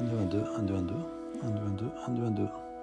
1, 2, 1, 2, 1, 2, 1, 2, 1, 2, 1, 2, 1, 2.